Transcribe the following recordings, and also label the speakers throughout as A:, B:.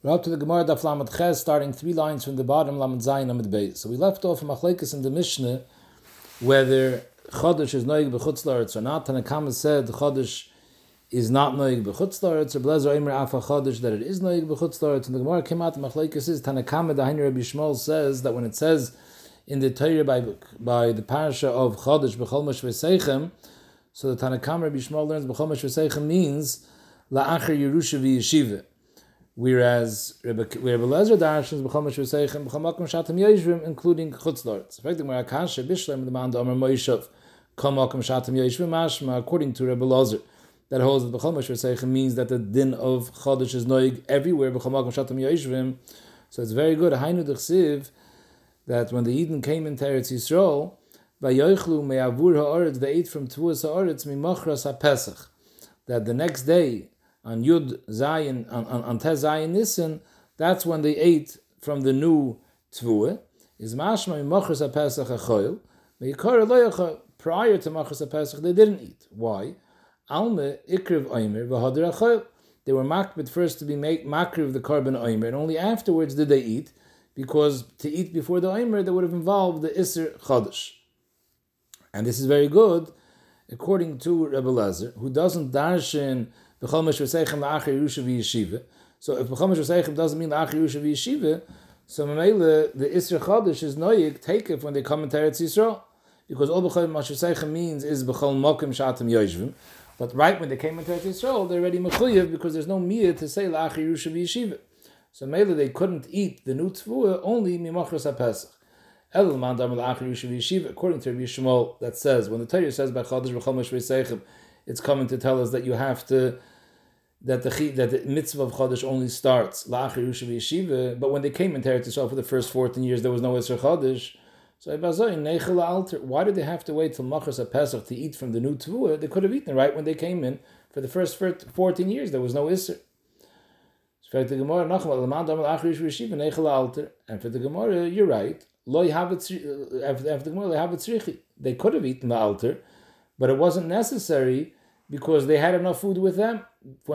A: We're up to the Gemara Daf Lamed Ches, starting three lines from the bottom, Lamed Zayin, Lamed Beis. So we left off Machlekes in the Mishnah, whether Chodesh is noig b'chutz or not. Tanakama said Chodesh is not noig b'chutz la'aretz, or Blazer Eimer Afa Chodesh that it is noig b'chutz la'aretz. And the Gemara came out, Machlekes is Tanakama, the Hainu Rabbi Shmuel says that when it says in the Torah by, by the parasha of Chodesh b'chol mash v'seichem, so the Tanakama Rabbi Shmuel learns b'chol mash v'seichem means la'acher Yerusha v'yeshiva. Whereas Rebbe Lezer darshans b'chol mash v'seichem b'chol makom shatam yeshvim, including chutz la'aretz. Effectively, where Akasha Bishlem the man Omer Moishav kol makom shatam yeshvim mashma, according to Rebbe Lezer, that holds that b'chol mash v'seichem means that the din of Chodesh is noig everywhere b'chol makom shatam yeshvim. So it's very good. Hainu d'chsiv that when the Eden came into Eretz Yisrael, vayoichlu me'avur ha'aretz, they ate from tuas ha'aretz mimachras ha'pesach. That the next day, on Yud Zayin, on, on, on Tez Zayin Nissen, that's when they ate from the new Tvua. Is mashma machras pesach achoil. Prior to machras pesach, they didn't eat. Why? Alme ikriv oimer v'hadir achoil. They were makbid first to be make makriv the carbon oimer, and only afterwards did they eat, because to eat before the oimer, that would have involved the iser chodesh. And this is very good, according to Rebbe Lezer, who doesn't darshan so if B'chomesh V'seichem doesn't mean La'achar Yerusha V'yeshiva, so Mamela, the Isra Chodesh is noyik, take it when they come into Eretz Yisrael. Because all B'chomesh V'seichem means is B'chol Mokim Shatam Yoshvim. But right when they came into Eretz Yisrael, they're already Mechuyev because there's no Miyah to say La'achar Yerusha V'yeshiva. So Mela, they couldn't eat the new Tvua only Mimachras HaPesach. According to Rabbi Shmuel, that says when the Torah says by Chodesh B'chomesh V'seichem, it's coming to tell us that you have to that the that the mitzvah of chodesh only starts yeshiva. But when they came into Eretz for the first fourteen years, there was no Isra chodesh. So. Why did they have to wait till Machras Pesach to eat from the new tvua? They could have eaten right when they came in for the first fourteen years. There was no Gemara, and for the Gemara, you're right. Uh, Gemara, they could have eaten the altar, but it wasn't necessary because they had enough food with them.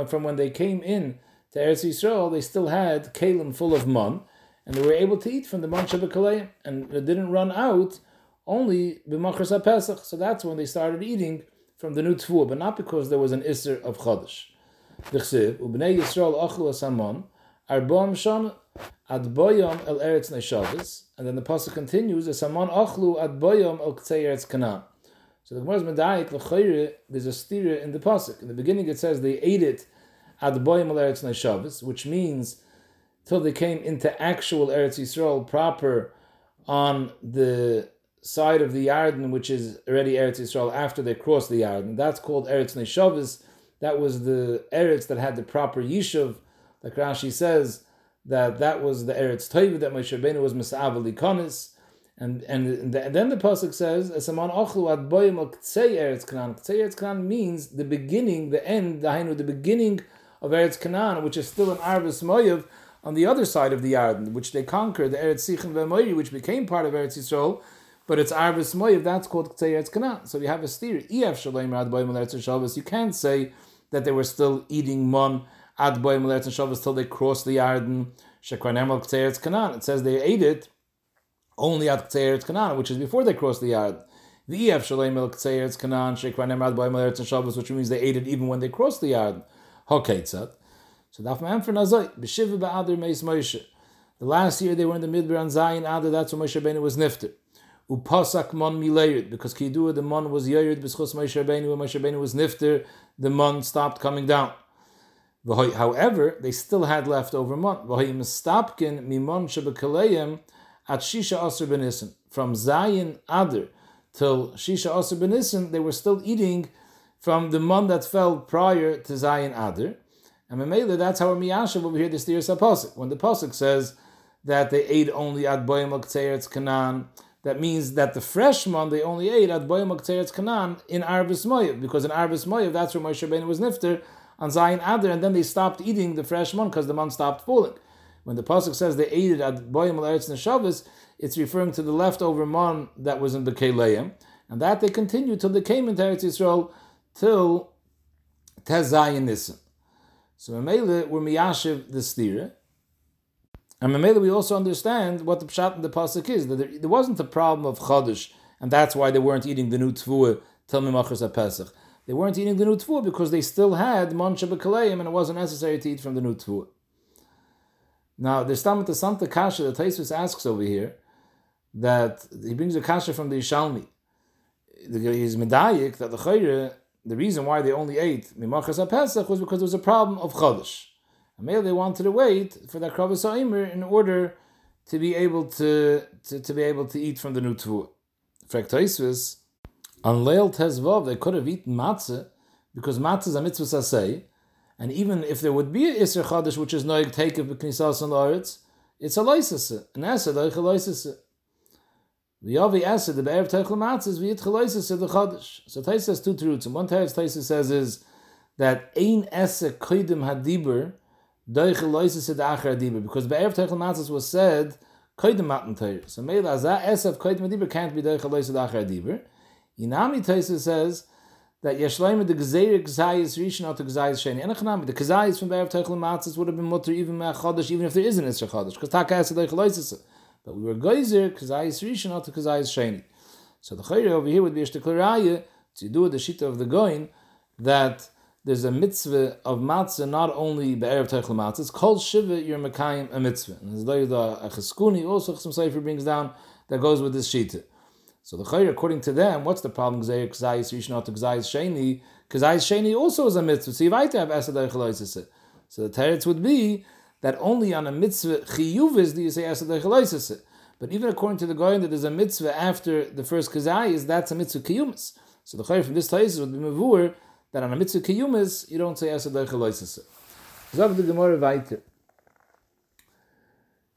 A: From when they came in to Eretz Yisrael, they still had kalim full of mun, and they were able to eat from the mun shabakalayim, and it didn't run out only b'machras pesach. So that's when they started eating from the new tfuah, but not because there was an isser of chodesh. D'chsiv ubnei Yisrael achlu asamon arbom shon ad boyom el eretz neshavas, and then the pasuk continues asamon achlu ad boyom el k'tzei eretz kanan. So the Gemara's Medayik l'chayre, there's a stira in the pasuk. In the beginning, it says they ate it at the boyim eretz neshavas, which means till they came into actual Eretz Yisrael proper on the side of the Yarden, which is already Eretz Yisrael after they crossed the Yarden. That's called Eretz Neshavas. That was the Eretz that had the proper Yishuv. Like Rashi says, that that was the Eretz Toiv, that Moshe Rabbeinu was Misa'av Likonis. And and, the, then the pasuk says, "Esaman ochlu ad boyim al eretz kanan." Ktsei eretz means the beginning, the end, the hainu, the beginning of eretz kanan, which is still an arvis moyev on the other side of the Yarden, which they conquered, the eretz sichon v'moyri, which became part of eretz Yisrael, but it's arvis moyev. That's called ktsei eretz kanan. So you have a steer. Ef shaloim ad boyim eretz You can't say that they were still eating mon ad boyim eretz till they crossed the Yarden. Shekwanem al ktsei eretz. It says they ate it only at Kteiretz Kanan, which is before they crossed the yard. The EF Shalem El Kteiretz Kanan, Shekran Emrad Boy Eretz and Shabbos, which means they ate it even when they crossed the yard. Hoketzat. So Daf Ma'am for Nazai, Ba'adir Meis Moshe. The last year they were in the Midbar on Zion Adar, that's when Moshe Rabbeinu was nifter. Upasak mon milayid, because Kidua the mon was yayirid b'schus Moshe Rabbeinu, when Moshe Rabbeinu was nifter, the mon stopped coming down. However, they still had leftover mon. V'hoy mimon shebekaleim, at Shisha Asr Benissen. From Zayin Adar till Shisha Asr Benissen, they were still eating from the month that fell prior to Zayin Adar. And Mamela, that's how Miyashav over here, the Steer Pasuk. When the Pasuk says that they ate only at Boyam Al Kanan, that means that the fresh month they only ate at Boyam Al Kanan in Arvis Moyev, because in Arvis Moyev, that's where Moshe Rabbeinu was nifter on Zayin Adar, and then they stopped eating the fresh month because the month stopped falling. When the pasuk says they ate it at boyim eretz neshavas, it's referring to the leftover man that was in the keleim, and that they continued till they came into Eretz Yisrael till Tezayin Nisim. So Mamela were miyashiv the stira, And Mamela, we also understand what the pshat in the pasuk is that there, there, wasn't a problem of chodesh, and that's why they weren't eating the new tvua till Mimachas Pesach. They weren't eating the new tvua because they still had mancha b'kaleim, and it wasn't necessary to eat from the new tvua. Now, there's the Santa Kasha that Taisus asks over here that he brings a Kasha from the Yishalmi. He's medayik that the Chayre, the reason why they only ate Mimachas Pesach was because there was a problem of Chodesh. And maybe they wanted to wait for that Kravas Aimer in order to be able to, to, to be able to eat from the new Tvua. Frek Taisus, on Leil Tezvav, they could have eaten matzah because matzah is a mitzvah saseh, and even if there would be a Isser Chadash, which is Noig Takev B'Knisas and La'aretz, it's a Loisese, an Esed, a Loisese. The Yavi Esed, the Be'er Teichel Matzah, V'yit Chaloisese, the Chadash. So Tais has two truths. And one Tais says is that Ein Ese Koidim Hadibur, Doich Deichel Loisese Da'achar Hadibur, because Be'er Teichel Matzah was said, Koidim Matan Teir. So Meil Azah Esed Koidim Hadibur can't be Doich Deichel Loisese Da'achar Hadibur. Inami Tais says, that Yeshleim the Gezeir Gzayis Rishon out to Gzayis Sheni. And Enochanami, the Gzayis from Be'er Teichel Matzis would have been mutter even Me'ach Chodesh, even if there is an Isra Chodesh, because Taka has to But we were Geyser, Gzayis Rishon out to Gzayis Sheni. So the Chayre over here would be a Shteklaraya, to do the Shita of the Goin, that there's a mitzvah of matzah not only be'erev teichel matzah, it's called shiva you're mekayim a mitzvah. And there's the Cheskuni also some Sefer brings down that goes with this shita. So the Chayr, according to them, what's the problem? Kzayis Rishon to Kzayis Sheni. Kzayis Sheni also is a mitzvah. So you might have Esad So the teretz would be that only on a mitzvah chiyuvis do you say Esad But even according to the Goyen, that there's a mitzvah after the first Kzayis, that's a mitzvah kiyumis. So the Chayr from this place would be mavur that on a mitzvah kiyumis you don't say Esad Zav the Gemara.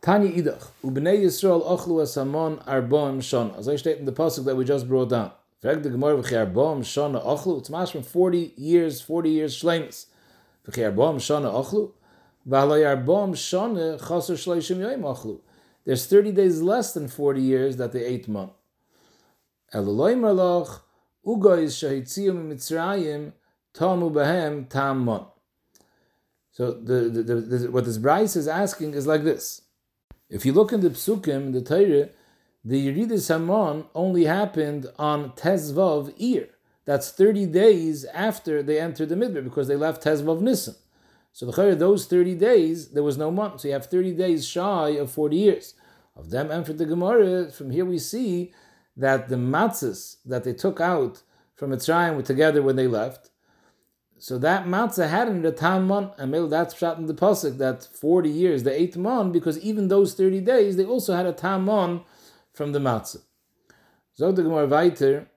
A: Tanya Idach, Ubnei Yisrael ochlu asamon arboim shana. As I state in the pasuk that we just brought down. Frag the Gemara v'chi arboim shana ochlu. It's mash from 40 years, 40 years shleimus. V'chi arboim shana ochlu. V'halay arboim shana chaser shleishim yoim ochlu. There's 30 days less than 40 years that they ate man. Eluloi marloch, ugois shahitziyum mitzrayim, tamu bahem tam man. So the, the, the, what this Bryce is asking is like this. If you look in the Psukim, the Torah, the Yeridis Hamon only happened on Tezvav Eir. That's 30 days after they entered the Midbar because they left Tezvav Nisan. So the those 30 days, there was no month. So you have 30 days shy of 40 years. Of them entered the Gemara, from here we see that the matzahs that they took out from Mitzrayim were together when they left. So that matzah had in the tam mon, and maybe that's shot in the pasuk that forty years the eighth month, because even those thirty days they also had a tam mon from the matzah. So the Gemara weiter.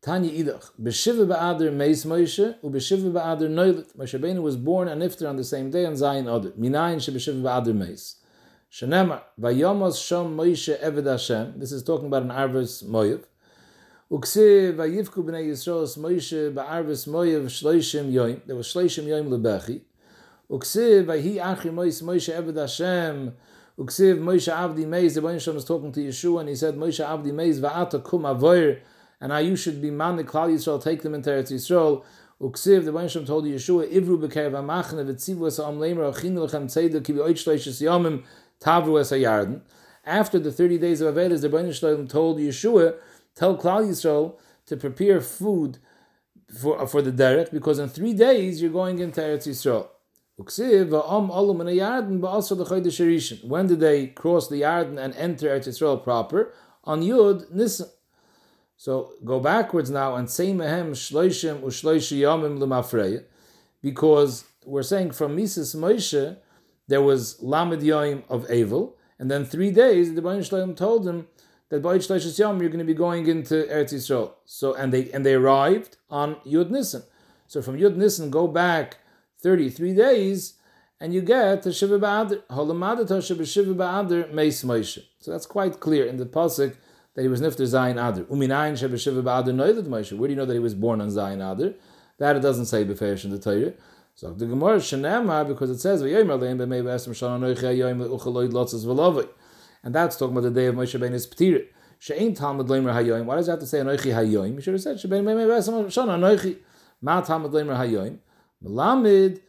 A: Tanya idach b'shiva ba'ader meis Moshe u b'shiva ba'ader noilet. Moshe Rabbeinu was born and iftar on the same day on Zayin Adar. Minayin she b'shiva ba'ader meis. Shenemar vayomos shom Moshe eved Hashem. This is talking about an arvus moyev. Uksiv b'nei Yisrael moyev shloishim yoim. There was shloishim yoim lebechi. Uksiv vayhi achri mois Moshe eved Hashem. Uksiv Moshe avdi meiz. The Baruch was talking to Yeshua and he said Moshe avdi meiz va'ata kum avoyer. And you should be man the Klal Yisrael, take them into Eretz Yisrael. Uksiv, the Baruch told Yeshua, Ivru v'tzivu es tzedek ki b'oit shloishes yomim tavru es. After the 30 days of Avedas, the Baruch told Yeshua, tell Klal Yisrael to prepare food for, uh, for the derech, because in three days you're going into Eretz Yisrael. When did they cross the Yarden and enter Eretz Yisrael proper? On Yud Nisan. So go backwards now and say mehem shloishim ushloishi yomim lemafreya, because we're saying from Mises Moshe there was lamed yom of Evil, and then three days the Baruch Shalom told him that by Shleishas Yom you're going to be going into Eretz Yisrael. So and they and they arrived on Yud Nisan. So from Yud Nisan go back 33 days and you get to Shiva Ba'adir. Holamadata Shiva Shiva Ba'adir Meis Moshe. So that's quite clear in the pasuk that he was Nifter Zayin Adar. Uminayin Shiva Shiva Ba'adir Noilet Moshe. Where do you know that he was born on Zayin Adar? That it doesn't say Beferish in the Torah. So the Gemara Shanema because it says V'yomer Leim B'mei V'esem Shana Noichei Yoim Le'uchaloid Lotzes V'lovoi. And that's talking about the day of Moshe Beinis P'tir. She'ain Talmud Leimer Hayoim. Why does it have to say Anoichi Hayoim? You should have said Shebein Mei Mei Shana Anoichi. Ma Talmud Leimer Hayoim. Melamid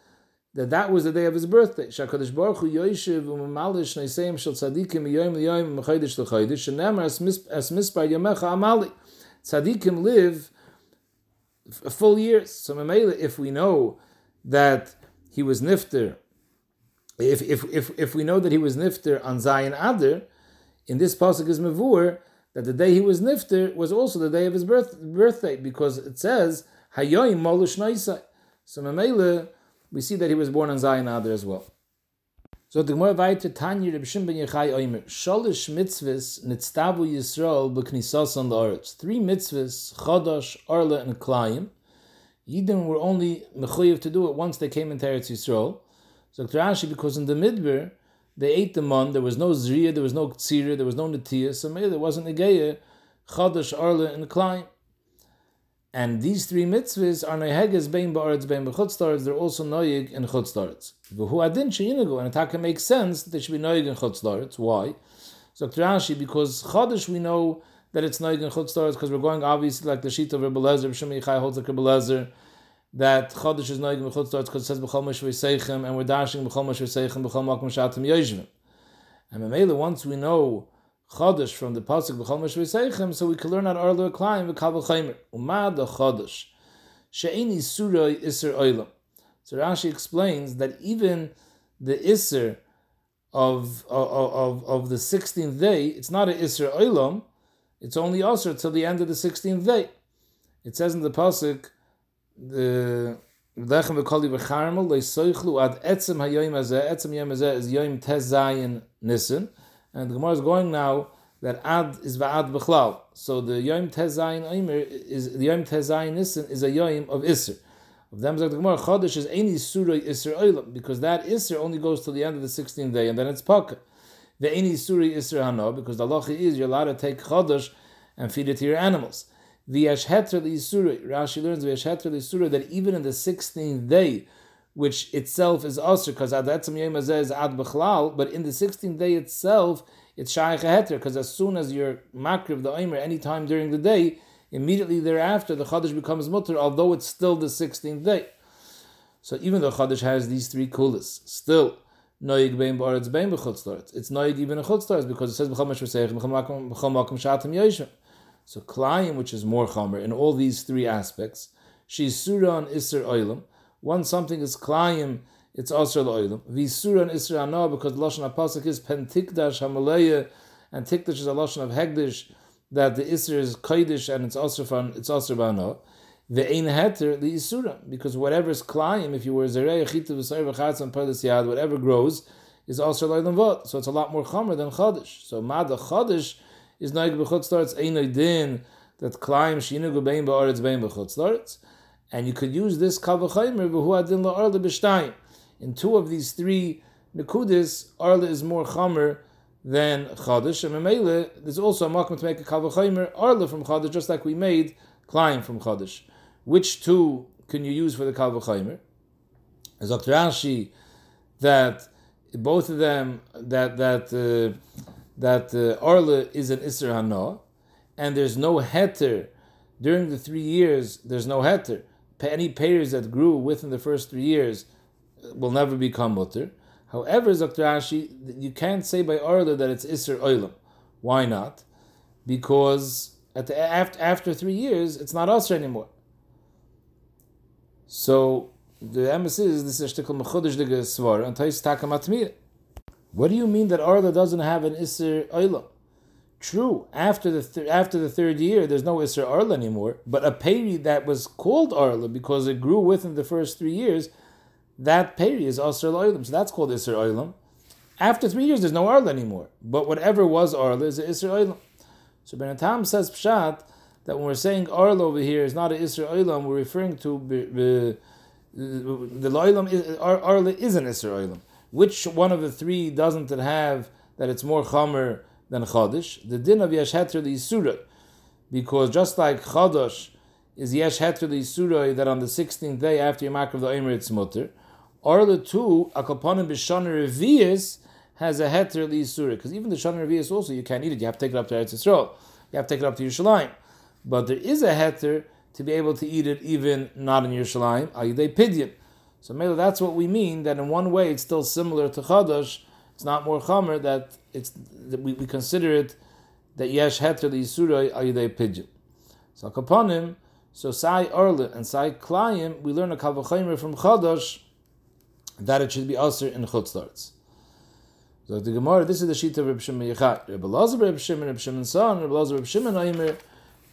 A: that that was the day of his birthday. Shakadosh Baruch Hu Yoshev u'mamalish neiseim shel tzadikim miyoyim liyoyim m'chaydish l'chaydish shenemar as mispar yamecha amali. Tzadikim live full year. So Mamela, if we know that he was nifter, if, if, if, if we know that he was nifter on Zion Adar, in this pasuk is mavur that the day he was nifter was also the day of his birth, birthday because it says hayoyim molush. So Mamela, we see that he was born on Zion Adar as well. So the Gemara weiter Tanya Reb Shimon ben Yechai Oimer Sholish mitzvahs nitztavu Yisrael b'knisas on the earth. Three mitzvahs Chodosh, Arla, and Klayim. Yidden were only mechuyev to do it once they came into Eretz Yisrael. So Rashi, because in the Midbar they ate the mon, there was no zriya, there was no tzira, there was no netiyah, so maybe there wasn't negeya Chodosh, Arla, and Klayim. And these three mitzvahs are neheges bein ba'aretz bein b'chutzlaretz. They're also noyig in chutzlaretz. V'hu adin sheyinagu, and it makes sense that they should be noyig in chutzlaretz. Why? So Rashi, because chodesh we know that it's noyig in chutzlaretz because we're going obviously like the sheet of Rebbe Lezer, B'shem Yichai holds like Rebbe Lezer, that chodesh is noyig in starts because it says b'chol meshvei seichem, and we're dashing b'chol meshvei seichem b'chol makom shatim yoshvim. And Mamela, once we know Chodesh from the pasuk b'chol meshvei so we can learn to arlo climb v'kabel chaymer. Umad Chodesh she'eni surah iser oilam. So Rashi explains that even the iser of of of, of the sixteenth day, it's not a iser oilam. It's only also till the end of the sixteenth day. It says in the pasuk the Lechem v'koli v'charmel leisoichlu ad etzem hayoyim hazeh. Etzem yom hazeh is yoyim tez zayin nissen. And the Gemara is going now that ad is va'ad b'chlal. So the Yom Tezayin Omer is the Yom Tezayin Nissen is a Yom of Isser. Of them, the Gemara Chodesh is any Surah Isser Oilam because that Isser only goes to the end of the 16th day and then it's Paka. The any Surah Isser Hano because the law is you're allowed to take Chodesh and feed it to your animals. The Rashi learns the Yashhetra Surah that even in the 16th day which itself is also because Adatzim Yom is Ad Bechlal, but in the 16th day itself, it's Shaykh Heter, because as soon as you're Makriv the Omer, any time during the day, immediately thereafter the Chadash becomes Mutter, although it's still the 16th day. So even though Chadash has these three kulas, still, Noig bein ba'aretz bein b'chutzlaretz. It's noig even in chutzlaretz because it says b'chol mesh v'seich b'chol makom shatim yoshim. So Klayim, which is more chomer in all these three aspects, she's surah on iser oilam, once something is klayim, it's also lo'ilim. Visura and Isra no because the lashon apasuk is pentikdash hamaleya, and tikdash is a lashon of hegdish that the Isra is kodesh and it's also from it's also bano. The ein heter the Isura because whatever is klayim, if you were zerei chitu v'sayir v'chatz and pelis yad, whatever grows is also lo'ilim vod. So it's a lot more chomer than chodesh. So mad chodesh is noig b'chutz starts ein din that klayim shinu gubein ba'aretz bein b'chutz starts. And you could use this kavachaymer v'hu adin la'arla b'shtayim. In two of these three nekudis, arla is more chamer than chadash. And memele, there's also a makom to make a kavachaymer arla from chadash, just like we made klein from chadash. Which two can you use for the kavachaymer? As Dr. Rashi, that both of them that that uh, that uh, arla is an isra hana, and there's no heter during the three years. There's no heter any payers that grew within the first three years will never become mutter. However, Dr. Ashi, you can't say by order that it's Isser Oilam. Why not? Because at the, after, after three years, it's not Usr anymore. So the emphasis is this is shtickle mechudish de gesvar and tais takamatmir. What do you mean that Arla doesn't have an Isser Oilam? True, after the th- after the third year, there's no Isra Arla anymore. But a peri that was called Arla because it grew within the first three years, that peri is Asr Oilam. So that's called Isra Oilam. After three years, there's no Arla anymore. But whatever was Arla is Isra Oilam. So Benatam says Pshat that when we're saying Arla over here is not an Isra Oilam, we're referring to the Oilam, Arla is an Isra Oilam. Which one of the three doesn't it have that it's more Chomer? than Chodesh. The din of Yesh Heter Yisura, because just like Chodesh is Yesh Heter Yisura that on the 16th day after mark of the Omer it's mutter, or the two, Akoponim B'Shana Revius has a Heter Yisura, because even the Shana Revius also you can't eat it, you have to take it up to Eretz Yisrael, you have to take it up to Yerushalayim. But there is a Heter to be able to eat it even not in Yerushalayim, Ayidei Pidyon. So maybe that's what we mean. That in one way it's still similar to chadash. It's not more chamer that it's that we, we consider it that yesh heter yisura ayidei pidyon. So kaponim. So sai orle and sai klayim. We learn a kalvachimer from chadash that it should be usher in chutzlarts. So the Gemara, this is the sheet of Reb Shimon Yechai. Reb Elazar, Reb Shimon, Reb Shimon's son, Reb Elazar, Reb Shimon, Aimer,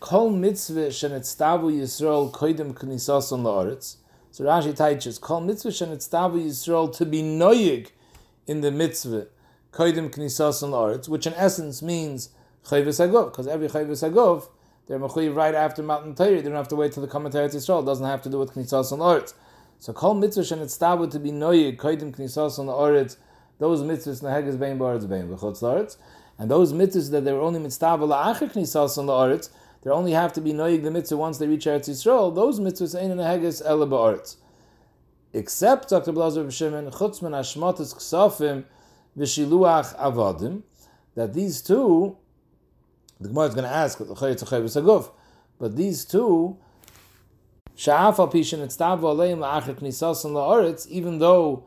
A: Kol mitzvah shenitztavu Yisrael koidim knisason la'aretz. So Rashi teaches, Kol mitzvah shenitztavu Yisrael to be noyig in the mitzvah koidim knisason la'aretz, which in essence means chayvus agov, because every chayvus agov, they're mechuyev right after Matan Torah. They don't have to wait till the commentary to Yisrael. It doesn't have to do with knisason la'aretz. So Kol mitzvah shenitztavu to be noyig koidim knisason la'aretz, those mitzvahs nahegas bein ba'aretz bein v'chutz and those mitzvahs that they were only mitzvah la'achar knisason la'aretz, they only have to be noyig the mitzvah once they reach Eretz Yisrael. Those mitzvahs ain't in the Heges ele ba'aretz. Except Dr. Blazer of Shimon, chutzman hashmatis ksafim v'shiluach avadim, that these two, the Gemara is going to ask, but these two, sha'afa pishin etztava aleim la'achar la'aretz, even though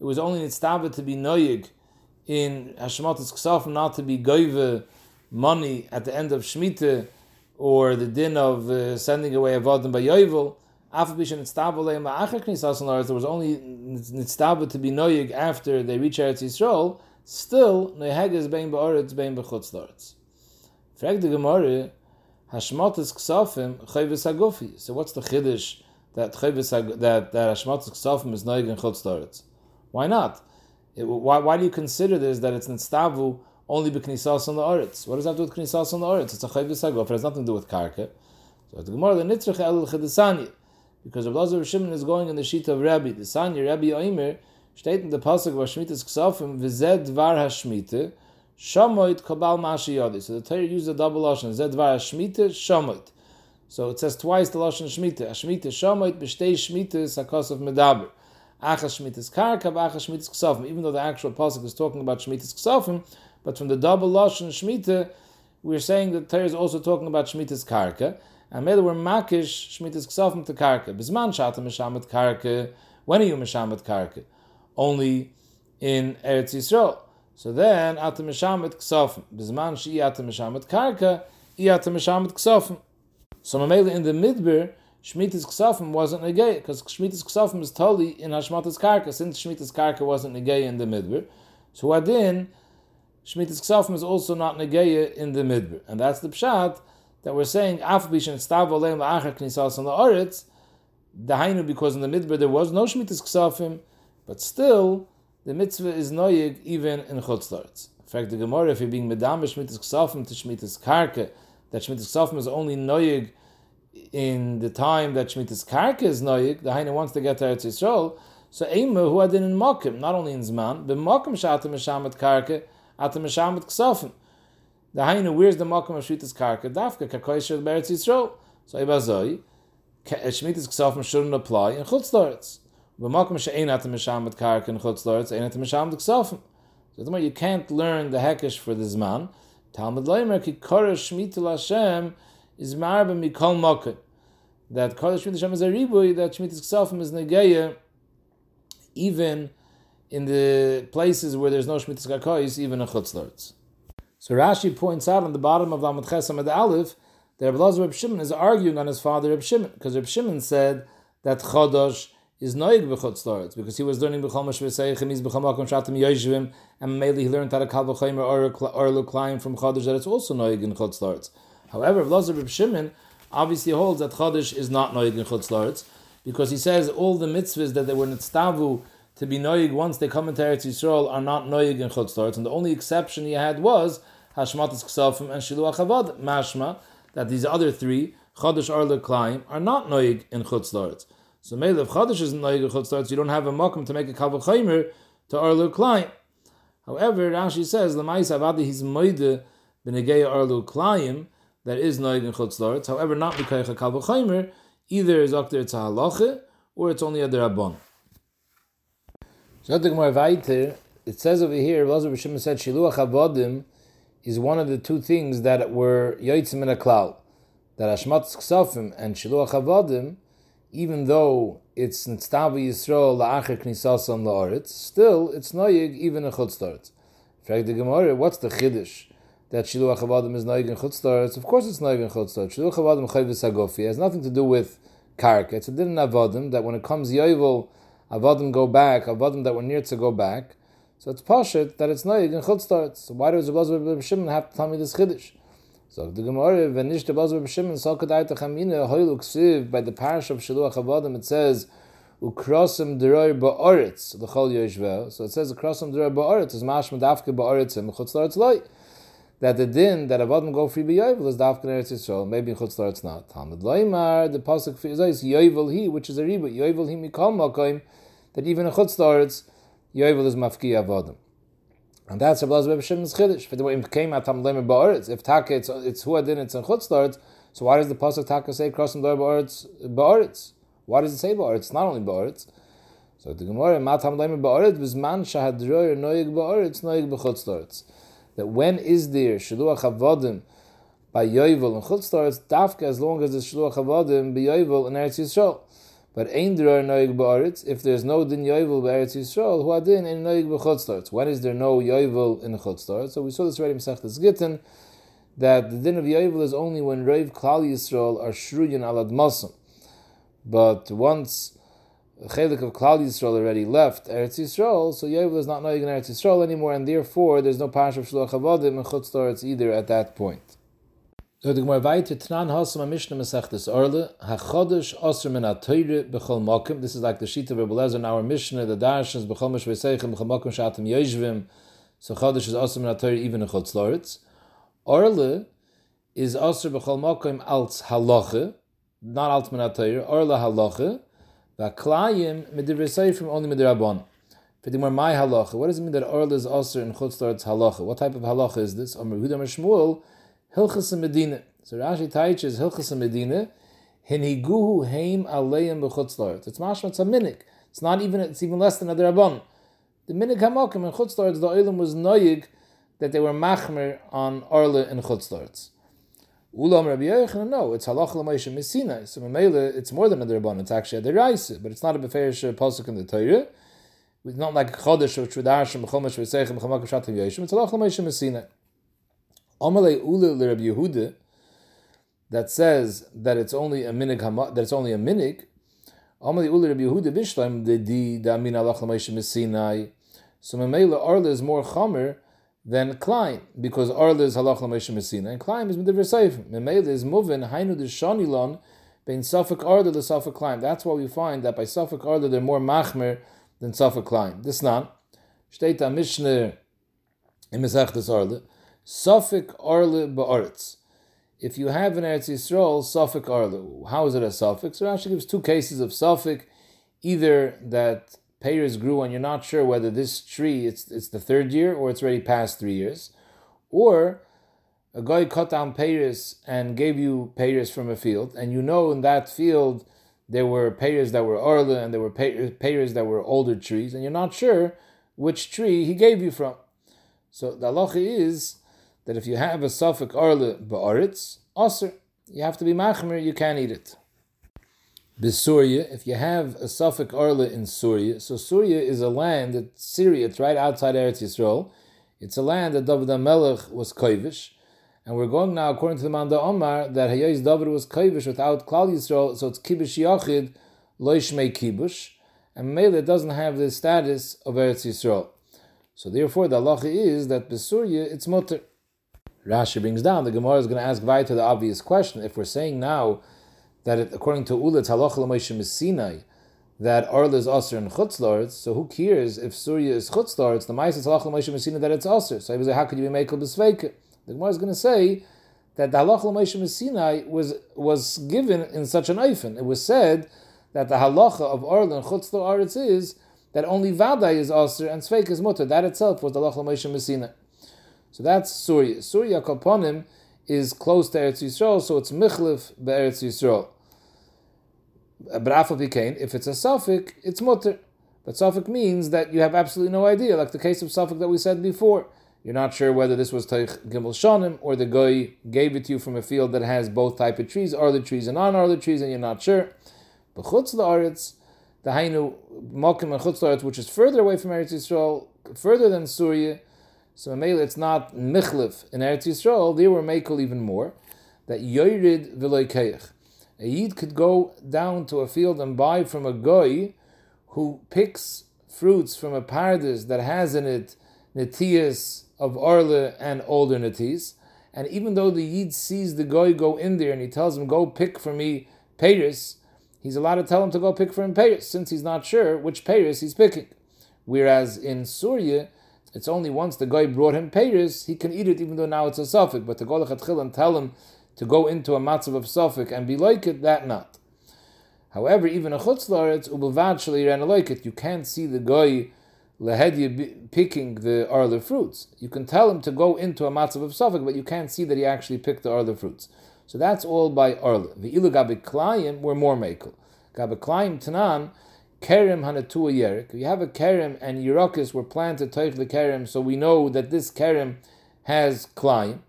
A: it was only nitztava to be noyig in hashmatis ksafim, not to be goive money at the end of Shemitah, or the din of uh, sending away avodim by yovel, there was only nitztaba to be noyig after they reach Eretz Yisrael, still neheges bein ba'aretz bein b'chutz l'Eretz. Frag the Gemara, hashmatis ksafim chayvis agofi. So what's the chiddush that chayvis that that hashmatis ksafim is noyig in chutz l'Eretz? Why not? It, why, why do you consider this that it's nitztavu only b'knisas on the oritz. What does that do with knisas on the oritz? It's a chayv v'sagof. It has nothing to do with karka. So the Gemara, the nitzrich el chedesanya. Because Rav Lazar Shimon is going in the sheet of Rabbi. The Sanya, Rabbi Oimer, steht in the pasuk of Hashmitas Ksofim, v'zed dvar hashmite, shamoit kabal mashi yodi. So the Torah uses a double lashon, zed dvar hashmite, shamoit. So it says twice the lashon shmite. Hashmite shamoit, b'shtei shmite, sakos of medaber. Achas shmitas karka, v'achas shmitas ksofim. Even though the actual pasuk is talking about shmitas ksofim, but from the double lashon shmita, we're saying that Torah is also talking about shmitas karka, and maybe we're makish shmitas ksafim to karka. Bisman shata mishamet karka. When are you mishamet karka? Only in Eretz Yisrael. So then, ata mishamet ksafim. Bisman shi ata mishamet karka, ata mishamet ksafim. So Mamela in the midbar, Shmitas Ksafim wasn't negay because Shmitas Ksafim is totally in Hashmatas Karka, since Shmitas Karka wasn't negay in the midbar. So Adin, Shmitas Ksafim is also not Negeya in the Midbar. And that's the Pshat that we're saying, Af Bishan Stav Oleim La'achar Knisas on the Oretz, Dahainu, because in the Midbar there was no Shmitas Ksafim, but still, the mitzvah is noyig even in Chutz In fact, the Gemara, if you're being medam Shmitas Ksafim to Shmitas Karka, that Shmitas Ksafim is only noyig in the time that Shmitas Karka is noyig, the Hainu wants to get to Eretz Yisrael, so Eimu, who had in Mokim, not only in Zman, but Mokim Shatim Meshamet Karka, atam mishamet ksofim. The hainu, where's the makom of shvitas karka? Dafka kakoy shel beretz yisrael. So ibazoi, eh, shvitas ksofim shouldn't apply in chutz loretz. B'makom she'ein atam mishamet karka in chutz loretz, ein atam mishamet ksofim. So you can't learn the hekesh for the zman. Talmud loimer ki koresh shmitul Hashem is marba mikol mokim. That koresh shmitul Hashem is a ribui, that shmitas ksofim is negeya, even in the places where there's no Shmitas Kakois, even in Chutzlords. So Rashi points out on the bottom of Amud Chesam the Aleph that Rabbi Reb Shimon is arguing on his father Reb Shimon, because Reb Shimon said that Chodosh is noig b'chutzlaretz because he was learning b'chol mashveseichim, he's b'chol makom shatim yoshvim, and mainly he learned how to kal v'chayim or climb from chodesh that it's also noig in chutzlaretz. However, Rabbi Reb Shimon obviously holds that chodesh is not noig in chutzlaretz because he says all the mitzvahs that they were nitztavu to be noyig once they come into Eretz Yisrael are not noyig in Chutz and the only exception he had was Hashmatis Ksafim and Shiluach Avad, mashma, that these other three, Chodesh Arle Klaim, are not noyig in Chutz So maybe if Chodesh isn't noyig in Chutz you don't have a makom to make a Kavach Chaimer to Arle Klaim. However, Rashi says, Lamais Avadi his moide b'negei Arle Klaim, that is noyig in Chutz however, not because a Kavach Chaimer, either is Akter Tzah or it's only a Derabon. So more weiter, it says over here, Elazar B'Shimon said, Shiluach Avodim is one of the two things that were Yoitzim in a cloud. That Hashmat Ksafim and Shiluach Avodim even though it's Nstavi Yisrael la'acher knisasam la'aretz, still it's noyig even in chutzlaretz. Frag the Gemara, what's the chiddush? That Shiluach Avadim is noyig in chutzlaretz? Of course it's noyig in chutzlaretz. Shiluach Avadim chayvis agofi has nothing to do with karka. It's a din Avadim that when it comes yovel, Avadim go back, Avadim that were near to go back. So it's pashit that it's noyig in chutzlaretz. So why does Rabbi Shimon have to tell me this chiddush? So the Gemara, when nicht der Basar B'Shimon, so kadai techamine, hoil uksiv, by the parish of Shiluach Avadim, it says, ukrosim deroi ba'oritz, l'chol yoshvel. So it says, ukrosim deroi ba'oritz, is mash medavke ba'oritzim, chutz l'oritz loy. That the din that Avadim go free b'yovel is davke in Eretz Yisrael, maybe in chutz l'oritz not. Talmud loymar, the pasuk is yovel he, which is a riba, yovel he mikol makoim, that even in chutz l'oritz, yovel is mafki Avadim. And that's Rabbi Elazar Shimon's chiddush. For the way it came at Tam Lemer Ba'aretz, if Taka it's it's who adin it's in Chutzlaretz, so why does the pasuk Taka say crossing the Ba'aretz Ba'aretz? Why does it say Ba'aretz? Not only Ba'aretz. So the Gemara Ma Tam Lemer Ba'aretz Bizman Shahadroyer Noyig Ba'aretz Noyig B'Chutzlaretz. That when is there Shaluach Havodim by Yovel and Chutzlaretz Dafka as long as the Shaluach Havodim by Yovel and Eretz Yisrael. But ein der noig ba'aretz, if there's no din yovel ba'aretz Yisrael, who adin in noig b'chutzlaretz. When is there no yovel in chutzlaretz? So we saw this already in Masechtas Gittin, that the din of yovel is only when Rav Klal Yisrael are shruyin alad masam. But once chelik of Klal Yisrael already left Eretz Yisrael, so yovel is not noig in Eretz Yisrael anymore, and therefore there's no pash of shluach avodim in chutzlaretz either at that point. So the Gemara weiter Tnan Hasam Mishnah Masechtes Orle HaChodesh Osir Min HaToyre B'chol Mokim. This is like the sheet of Rebbe Lezer in our Mishnah the Darshans B'chol Mish V'Seichem B'chol Mokim Shatim Yeshvim So Chodesh is Osir Min HaToyre even in Chutz Loretz Orle is Osir B'chol Mokim Alts Halache not Alts Min HaToyre Orle Halache V'Klayim Midir from only Midir Abon For the Gemara My Halache What does it mean that Orle is also in Chutz Loretz Halache What type of Halache is this? Omer Huda Shmuel Hilchas Medina. So Rashi teaches Hilchas Medina. Hiniguhu heim aleim b'chutzlart. It's mashma. It's a minik. It's not even. It's even less than a derabon. The minik hamokim in chutzlart. The oilam was noyig that they were machmer on orle in chutzlart. Ulam Rabbi no, it's halach l'moishe mesina. So memele, it's more than a derabon. It's actually a deraisa, but it's not a beferish uh, pasuk in the Torah. It's not like chodesh or trudash or mechomesh v'seichem mechomak v'shatim yoshim. It's halach l'moishe mesina. Amalei Ule Rabbi Yehuda that says that it's only a minig that it's only a minig. Amalei Ule Rabbi Yehuda Bishlam the di da min alach l'meishim Sinai. So Mamela Arla is more chamer than Klein because Arla is halach l'meishim Sinai and Klein is midiver seif. Mamela is moving hainu de shanilon bein Suffolk Arla the Suffolk Klein. That's why we find that by Suffolk Arla they're more machmer than Suffolk Klein. This not. Steht a Mishnah in Mesechtes Arla. Suffolk Arle Ba'aretz. If you have an Eretz Yisrael, Suffolk Arle. How is it a Suffolk? So Rashi gives two cases of Suffolk. Either that pears grew and you're not sure whether this tree, it's, it's the third year or it's already past three years. Or a guy cut down pears and gave you pears from a field, and you know in that field there were pears that were Arle and there were pears that were older trees, and you're not sure which tree he gave you from. So the halacha is that if you have a suffix arle ba'aretz, aser, you have to be machmer, you can't eat it. B'Surya, if you have a suffix arle in Surya, so Surya is a land that Syria, it's right outside Eretz Yisrael. It's a land that David HaMelech was kovish, and we're going now according to the Manda Omar that Hayez David was kovish without Klal Yisrael, so it's kibush yachid loishmei kibush, and Mele doesn't have the status of Eretz Yisrael. So therefore, the halacha is that Besurya it's mutter. Rashi brings down, the Gemara is going to ask Vay to the obvious question. If we're saying now that it, according to Uletz Halach L'Moshe Sinai, that Arla is Aser and Chutzlards, so who cares if Surya is Chutzlards, the Mice is Halach L'Moshe Sinai that it's Aser. So he was like, how could you be Mekel B'Sveika? The Gemara is going to say that the Halach L'Moshe Sinai was, was given in such an eifin. It was said that the halacha of Arla and Chutzlar is that only Vadai is Aser and Sveik is Mutter. That itself was the Halach L'Moshe Sinai. So that's Surya. Surya Kalponim is close to Eretz Yisrael, so it's Michlif Be'eretz Yisrael. But if it's a suffix, it's mutter. But suffix means that you have absolutely no idea, like the case of suffix that we said before. You're not sure whether this was Taich Gimel Shanim or the guy gave it to you from a field that has both type of trees, are the trees and non are the trees, and you're not sure. B'chutz la'aretz, the hainu mokim and chutz la'aretz, which is further away from Eretz Yisrael, further than Surya. So maybe it's not michlif in Eretz Yisrael. They were makel even more. That yorid v'loikeich. A yid could go down to a field and buy from a goy who picks fruits from a paradise that has in it netias of arle and older netis. And even though the yid sees the goy go in there and he tells him, "Go pick for me Paris," he's allowed to tell him to go pick for him Paris, since he's not sure which Paris he's picking. Whereas in Surya, it's only once the guy brought him Paris, he can eat it even though now it's a suffix. But to go to and tell him to go into a matzav of suffix and be like it, that not. However, even a chutz laretz ubelvad ran like it. You can't see the guy lehedya picking the arla fruits. You can tell him to go into a matzav of suffix, but you can't see that he actually picked the arla fruits. So that's all by arla. The ilu gabiklayim were more makel. Gabe klayim tanan kerem hanatua yerik. You have a kerem and yerakis were planted toich the kerem, so we know that this kerem has klayim.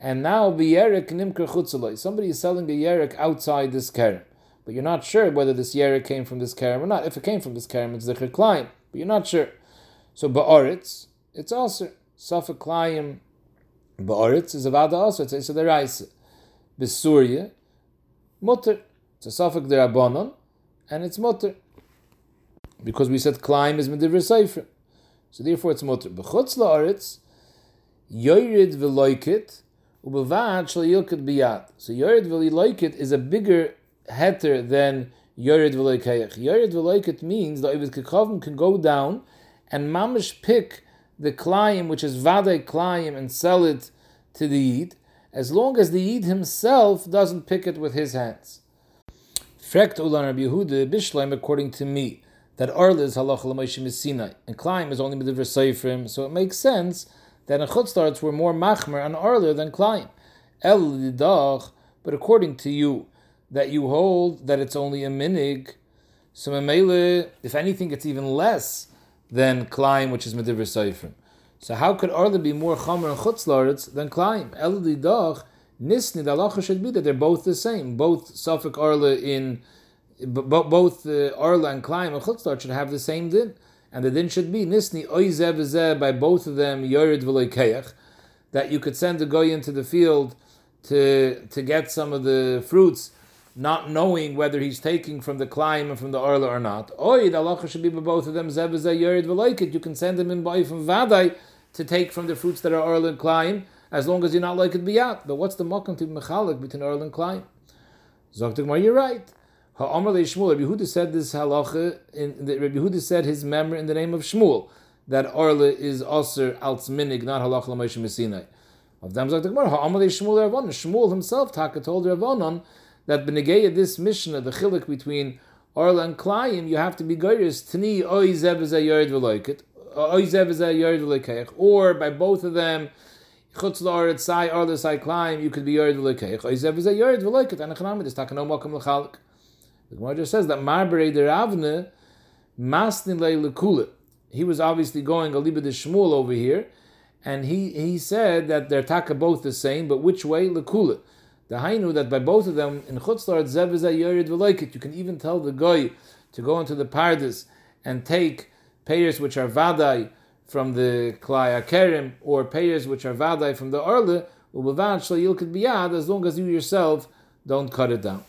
A: And now the yerik nimker. Somebody is selling a yerik outside this kerem, but you're not sure whether this yerik came from this kerem or not. If it came from this kerem, it's the klayim, but you're not sure. So ba'aretz, it's also safek klayim. Ba'aretz is a vada also. It's a deraisa. Besurya, mutter. It's a safek derabanon, and it's mutter because we said climb is medivir seifrim. So therefore it's mutter. B'chutz la'aretz, yoyrid v'loikit, u'b'vad shal yilkit biyad. So yoyrid v'loikit is a bigger heter than yoyrid v'loikayach. Yoyrid v'loikit means that Ovid Kekhavim can go down and mamish pick the climb, which is vaday climb, and sell it to the Yid, as long as the Yid himself doesn't pick it with his hands. Frekt ulan Rabbi Yehuda Bishleim, according to me that Arla is halacha l'moishim Sinai, and Klaim is only medivir seifrim, so it makes sense that in Chutzlarts were more machmer and Arla than Klaim. El lidach, but according to you, that you hold that it's only a minig, so memele, if anything, it's even less than Klaim, which is medivir seifrim. So how could Arla be more chamer and Chutzlarts than Klaim? El lidach, nisni, the halacha should be that they're both the same, both Suffolk Arla in both uh, Arla and Klaim and Chutzlar should have the same din. And the din should be Nisni Oizeh by both of them Yorid V'Loikeach, that you could send a guy into the field to to get some of the fruits, not knowing whether he's taking from the Klaim and from the Arla or not. The halacha should be by both of them Zeh Yorid V'Loiket. You can send him in by from Vadai to take from the fruits that are Arla and Klaim, as long as you're not like it biyat. But what's the makom to mechalik between Arla and Klaim? Zoktik you're right. Ha'amr Shmuel, Rabbi Yehuda said this halacha, in the, Rabbi Yehuda said his memory in the name of Shmuel, that Arla is also alts minig, not halacha l'moshe mesinai. Of them Zak Gemara, Ha'amr Shmuel Ravonon, Shmuel himself, Taka told Ravonon, that Benegeya, this Mishnah, the chilik between Arla and Klayim, you have to be goyres, Tni oy zev yored v'loiket, oy zev yored v'loikeich, or by both of them, chutz la'aret sai, Arla sai Klayim, you could be yored v'loikeich, oy zev yored v'loiket, and a chanamid is no mokum l'chalik. The Gemara just says that Marbere de Ravne masnin lekule. He was obviously going a of Shmuel over here, and he, he said that they're taka both the same, but which way lekule? The Hainu that by both of them in Chutzlar Zev is Veloikit. You can even tell the guy to go into the Pardes and take payers which are Vadai from the Klaya Kerim or payers which are Vadai from the Arle, Ubavad Shla Yilkit Biyad, as long as you yourself don't cut it down.